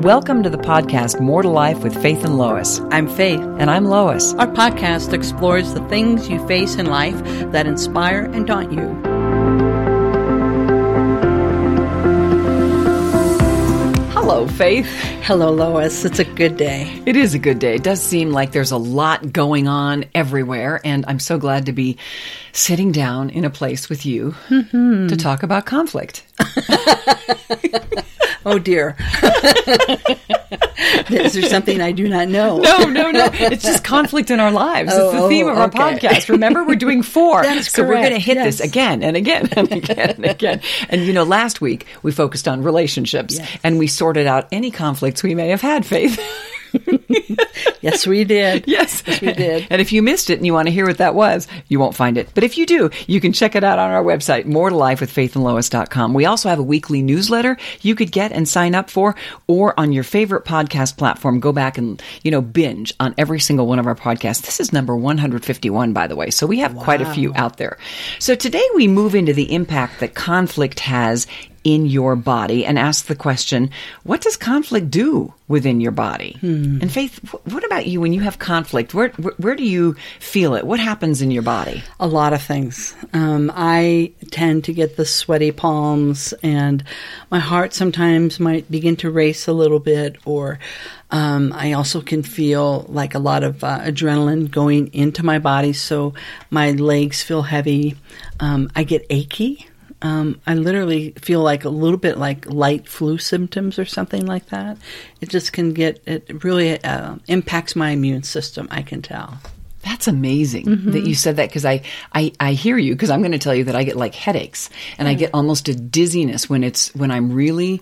Welcome to the podcast More to Life with Faith and Lois. I'm Faith. And I'm Lois. Our podcast explores the things you face in life that inspire and daunt you. Hello, Faith. Hello, Lois. It's a good day. It is a good day. It does seem like there's a lot going on everywhere, and I'm so glad to be sitting down in a place with you mm-hmm. to talk about conflict. oh dear. Is there something I do not know? No, no, no. It's just conflict in our lives. Oh, it's the oh, theme of our okay. podcast. Remember, we're doing four. So correct. we're going to hit yes. this again and again and again and again. And you know, last week we focused on relationships yes. and we sorted out any conflicts we may have had, Faith. yes, we did. Yes. yes, we did. And if you missed it and you want to hear what that was, you won't find it. But if you do, you can check it out on our website, more to life with faithandlois.com. We also have a weekly newsletter you could get and sign up for, or on your favorite podcast platform, go back and, you know, binge on every single one of our podcasts. This is number 151, by the way. So we have wow. quite a few out there. So today we move into the impact that conflict has in your body and ask the question, what does conflict do within your body? Hmm. And Faith, what about you when you have conflict? Where, where, where, do you feel it? What happens in your body? A lot of things. Um, I tend to get the sweaty palms, and my heart sometimes might begin to race a little bit, or um, I also can feel like a lot of uh, adrenaline going into my body, so my legs feel heavy. Um, I get achy um, I literally feel like a little bit like light flu symptoms or something like that. It just can get, it really uh, impacts my immune system, I can tell. That's amazing mm-hmm. that you said that because I, I, I hear you because I'm going to tell you that I get like headaches and I get almost a dizziness when it's when I'm really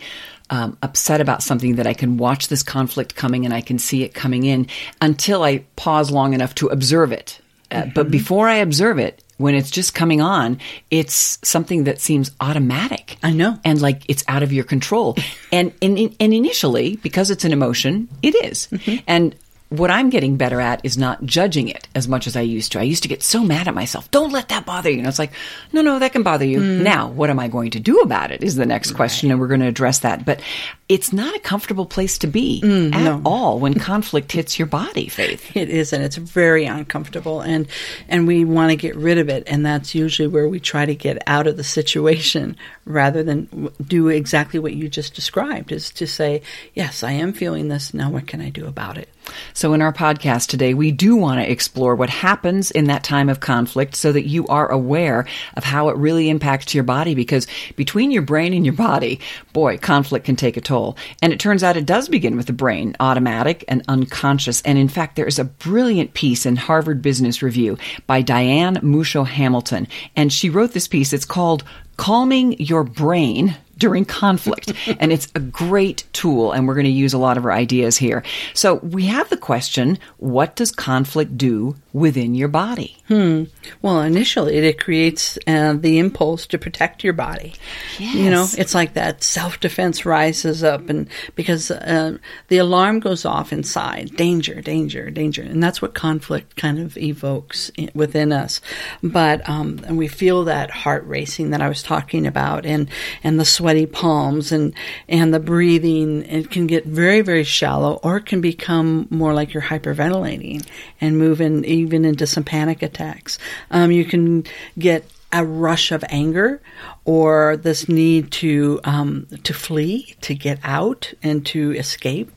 um, upset about something that I can watch this conflict coming and I can see it coming in until I pause long enough to observe it. Uh, mm-hmm. But before I observe it, when it's just coming on, it's something that seems automatic. I know. And like it's out of your control. and, and, and initially, because it's an emotion, it is. Mm-hmm. And what I'm getting better at is not judging it as much as I used to. I used to get so mad at myself. Don't let that bother you. And it's like, no, no, that can bother you. Mm. Now, what am I going to do about it is the next question. Right. And we're going to address that. But it's not a comfortable place to be mm, at no. all when conflict hits your body, Faith. It is, and it's very uncomfortable. And, and we want to get rid of it. And that's usually where we try to get out of the situation rather than do exactly what you just described is to say, yes, I am feeling this. Now, what can I do about it? So, in our podcast today, we do want to explore what happens in that time of conflict so that you are aware of how it really impacts your body. Because between your brain and your body, boy, conflict can take a toll. And it turns out it does begin with the brain, automatic and unconscious. And in fact, there is a brilliant piece in Harvard Business Review by Diane Musho Hamilton. And she wrote this piece. It's called Calming Your Brain during conflict. and it's a great tool, and we're going to use a lot of our ideas here. So we have the question what does conflict do within your body? Hmm. Well, initially, it creates uh, the impulse to protect your body. Yes. You know, it's like that self defense rises up, and because uh, the alarm goes off inside danger, danger, danger. And that's what conflict kind of evokes within us. But, um, and we feel that heart racing that I was talking about, and, and the sweaty palms, and, and the breathing. It can get very, very shallow, or it can become more like you're hyperventilating and move in even into some panic attacks. Um, you can get a rush of anger or this need to um, to flee, to get out, and to escape.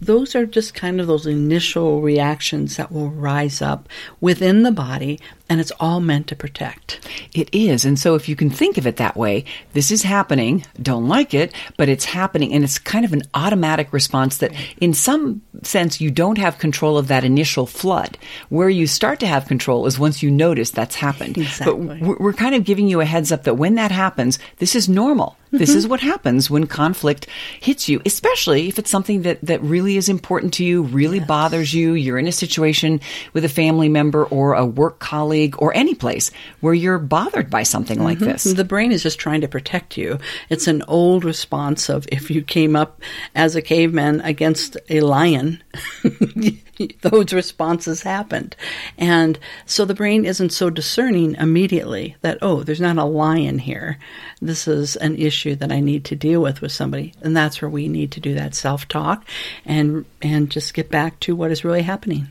Those are just kind of those initial reactions that will rise up within the body, and it's all meant to protect. It is, and so if you can think of it that way, this is happening. Don't like it, but it's happening, and it's kind of an automatic response that, in some sense, you don't have control of that initial flood. Where you start to have control is once you notice that's happened. Exactly. But we're kind of giving you a heads up that when that happens happens, this is normal. This mm-hmm. is what happens when conflict hits you, especially if it's something that, that really is important to you, really yes. bothers you. You're in a situation with a family member or a work colleague or any place where you're bothered by something mm-hmm. like this. The brain is just trying to protect you. It's an old response of if you came up as a caveman against a lion, those responses happened. And so the brain isn't so discerning immediately that, oh, there's not a lion here. This is an issue issue that I need to deal with with somebody. And that's where we need to do that self talk and and just get back to what is really happening.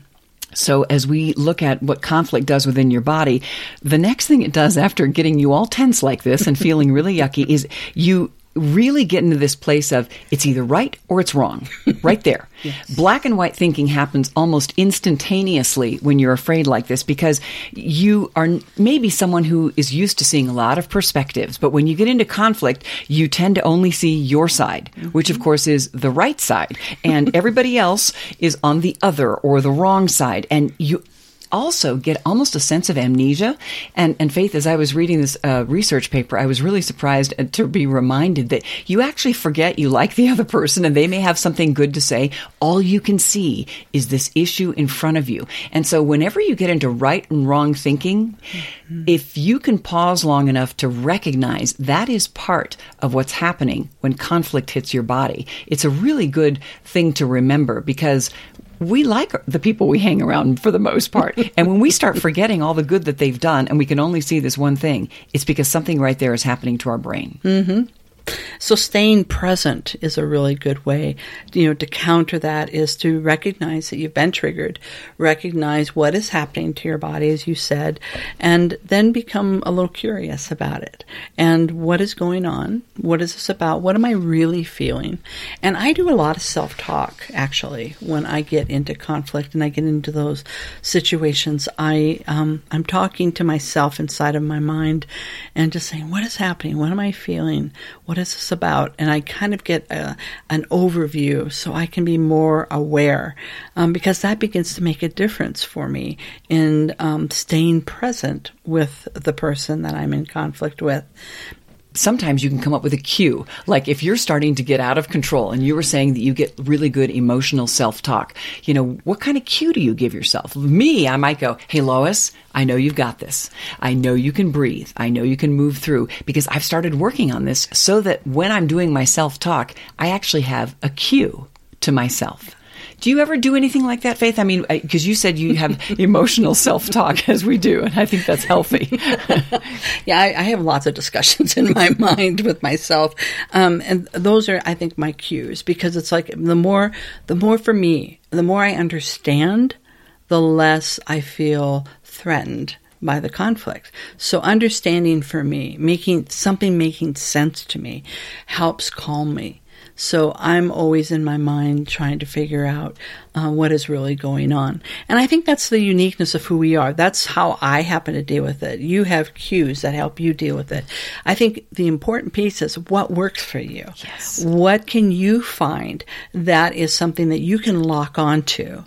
So, as we look at what conflict does within your body, the next thing it does after getting you all tense like this and feeling really yucky is you really get into this place of it's either right or it's wrong, right there. yes. Black and white thinking happens almost instantaneously when you're afraid like this because you are maybe someone who is used to seeing a lot of perspectives, but when you get into conflict, you tend to only see your side, mm-hmm. which of course is the right side, and everybody else is on the other or the wrong side, and you also get almost a sense of amnesia. And, and Faith, as I was reading this uh, research paper, I was really surprised to be reminded that you actually forget you like the other person and they may have something good to say. All you can see is this issue in front of you. And so whenever you get into right and wrong thinking, mm-hmm. if you can pause long enough to recognize that is part of what's happening when conflict hits your body, it's a really good thing to remember because we like the people we hang around for the most part. and when we start forgetting all the good that they've done and we can only see this one thing, it's because something right there is happening to our brain. Mm-hmm. So staying present is a really good way, you know, to counter that is to recognize that you've been triggered, recognize what is happening to your body, as you said, and then become a little curious about it. And what is going on? What is this about? What am I really feeling? And I do a lot of self-talk, actually, when I get into conflict and I get into those situations. I, um, I'm talking to myself inside of my mind and just saying, what is happening? What am I feeling? What what is this about? And I kind of get a, an overview so I can be more aware um, because that begins to make a difference for me in um, staying present with the person that I'm in conflict with sometimes you can come up with a cue. Like if you're starting to get out of control and you were saying that you get really good emotional self talk, you know, what kind of cue do you give yourself? Me, I might go, Hey, Lois, I know you've got this. I know you can breathe. I know you can move through because I've started working on this so that when I'm doing my self talk, I actually have a cue to myself. Do you ever do anything like that, Faith? I mean, because you said you have emotional self talk as we do, and I think that's healthy. yeah, I, I, have lots of discussions in my mind with myself, um, and those are, I think, my cues because it's like the more, the more for me, the more I understand, the less I feel threatened by the conflict. So understanding for me, making something making sense to me helps calm me. So I'm always in my mind trying to figure out uh, what is really going on. And I think that's the uniqueness of who we are. That's how I happen to deal with it. You have cues that help you deal with it. I think the important piece is what works for you. Yes. What can you find that is something that you can lock onto?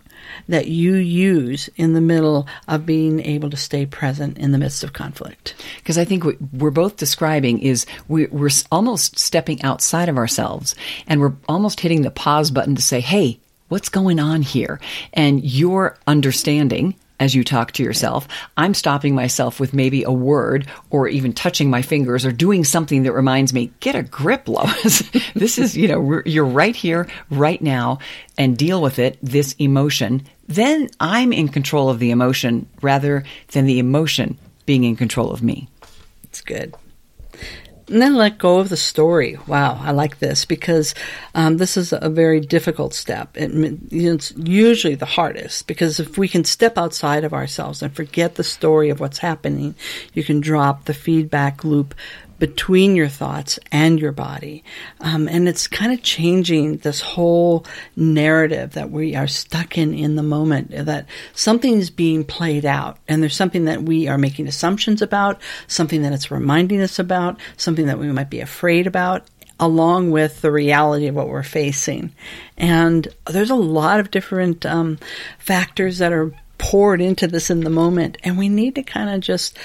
That you use in the middle of being able to stay present in the midst of conflict. Because I think what we're both describing is we're almost stepping outside of ourselves and we're almost hitting the pause button to say, hey, what's going on here? And your understanding as you talk to yourself. I'm stopping myself with maybe a word or even touching my fingers or doing something that reminds me, get a grip, Lois. this is, you know, you're right here, right now, and deal with it, this emotion. Then I'm in control of the emotion rather than the emotion being in control of me. It's good. And then let go of the story. Wow, I like this because um, this is a very difficult step. It, it's usually the hardest because if we can step outside of ourselves and forget the story of what's happening, you can drop the feedback loop between your thoughts and your body. Um, and it's kind of changing this whole narrative that we are stuck in in the moment, that something is being played out and there's something that we are making assumptions about, something that it's reminding us about, something that we might be afraid about. Along with the reality of what we're facing. And there's a lot of different um, factors that are poured into this in the moment. And we need to kind of just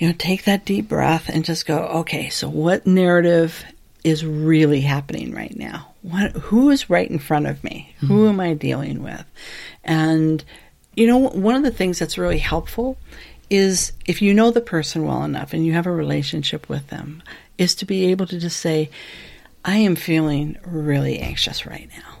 you know, take that deep breath and just go, okay, so what narrative is really happening right now? What, who is right in front of me? Mm-hmm. Who am I dealing with? And, you know, one of the things that's really helpful is if you know the person well enough and you have a relationship with them, is to be able to just say, I am feeling really anxious right now.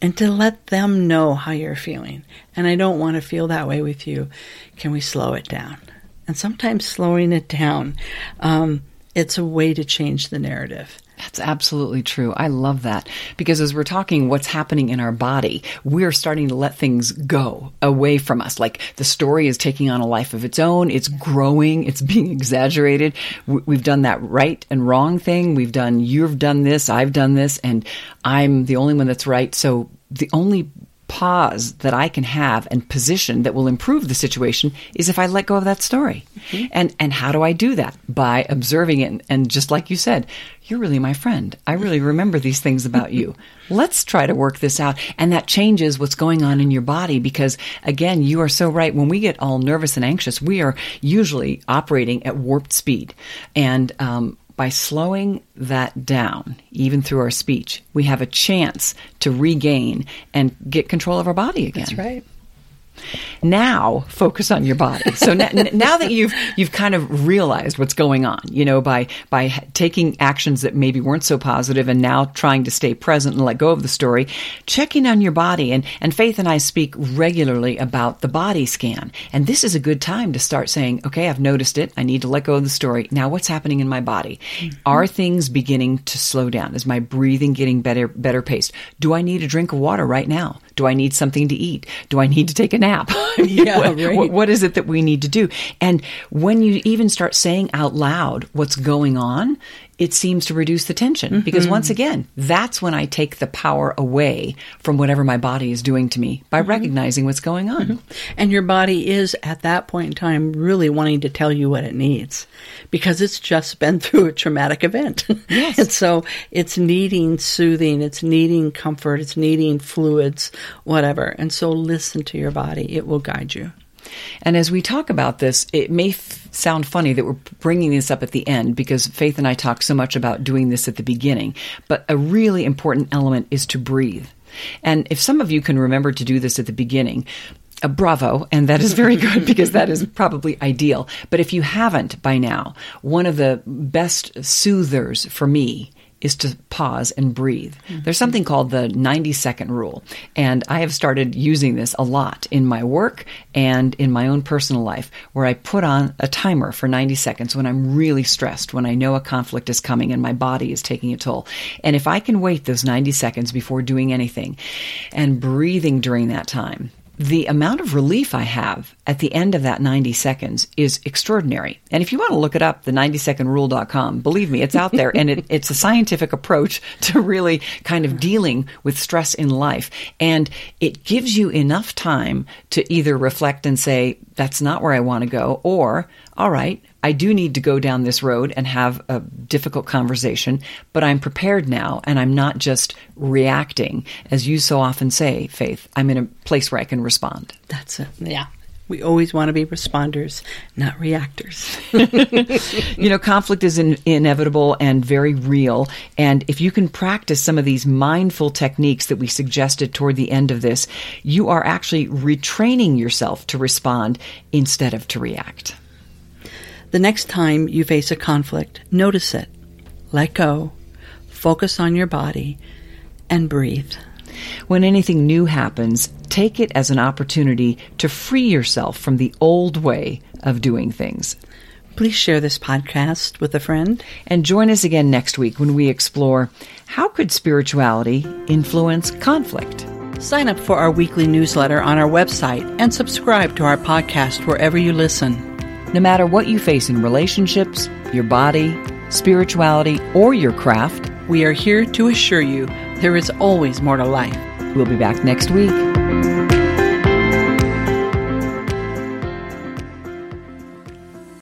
And to let them know how you're feeling. And I don't want to feel that way with you. Can we slow it down? And sometimes slowing it down um, It's a way to change the narrative. That's absolutely true. I love that because as we're talking what's happening in our body, we're starting to let things go away from us. Like the story is taking on a life of its own. It's growing. It's being exaggerated. We've done that right and wrong thing. We've done, you've done this, I've done this, and I'm the only one that's right. So the only pause that I can have and position that will improve the situation is if I let go of that story. Mm-hmm. And and how do I do that? By observing it and, and just like you said, you're really my friend. I really remember these things about you. Let's try to work this out. And that changes what's going on in your body because again, you are so right. When we get all nervous and anxious, we are usually operating at warped speed. And um, by slowing that down, even through our speech, we have a chance to regain and get control of our body again. That's right. Now focus on your body. So now, now that you've you've kind of realized what's going on, you know, by by taking actions that maybe weren't so positive and now trying to stay present and let go of the story, checking on your body and and Faith and I speak regularly about the body scan. And this is a good time to start saying, okay, I've noticed it. I need to let go of the story. Now what's happening in my body? Mm-hmm. Are things beginning to slow down? Is my breathing getting better better paced? Do I need a drink of water right now? Do I need something to eat? Do I need to take a nap? yeah, what, right. what, what is it that we need to do? And when you even start saying out loud what's going on, it seems to reduce the tension mm-hmm. because once again, that's when I take the power away from whatever my body is doing to me by mm-hmm. recognizing what's going on. Mm-hmm. And your body is at that point in time really wanting to tell you what it needs because it's just been through a traumatic event. Yes. and so it's needing soothing, it's needing comfort, it's needing fluids, whatever. And so listen to your body. It will guide you. And as we talk about this, it may f- sound funny that we're bringing this up at the end because Faith and I talk so much about doing this at the beginning. But a really important element is to breathe. And if some of you can remember to do this at the beginning, uh, bravo, and that is very good because that is probably ideal. But if you haven't by now, one of the best soothers for me is to pause and breathe. Mm-hmm. There's something called the 90 second rule, and I have started using this a lot in my work and in my own personal life, where I put on a timer for 90 seconds when I'm really stressed, when I know a conflict is coming and my body is taking a toll. And if I can wait those 90 seconds before doing anything and breathing during that time, the amount of relief I have at the end of that 90 seconds is extraordinary. And if you want to look it up, the 90secondrule.com, believe me, it's out there and it, it's a scientific approach to really kind of dealing with stress in life. And it gives you enough time to either reflect and say, that's not where I want to go, or, all right, I do need to go down this road and have a difficult conversation, but I'm prepared now and I'm not just reacting. As you so often say, Faith, I'm in a place where I can respond. That's it. Yeah. We always want to be responders, not reactors. you know, conflict is in, inevitable and very real. And if you can practice some of these mindful techniques that we suggested toward the end of this, you are actually retraining yourself to respond instead of to react. The next time you face a conflict, notice it, let go, focus on your body, and breathe. When anything new happens, take it as an opportunity to free yourself from the old way of doing things. Please share this podcast with a friend. And join us again next week when we explore how could spirituality influence conflict? Sign up for our weekly newsletter on our website and subscribe to our podcast wherever you listen. No matter what you face in relationships, your body, spirituality, or your craft, we are here to assure you there is always more to life. We'll be back next week.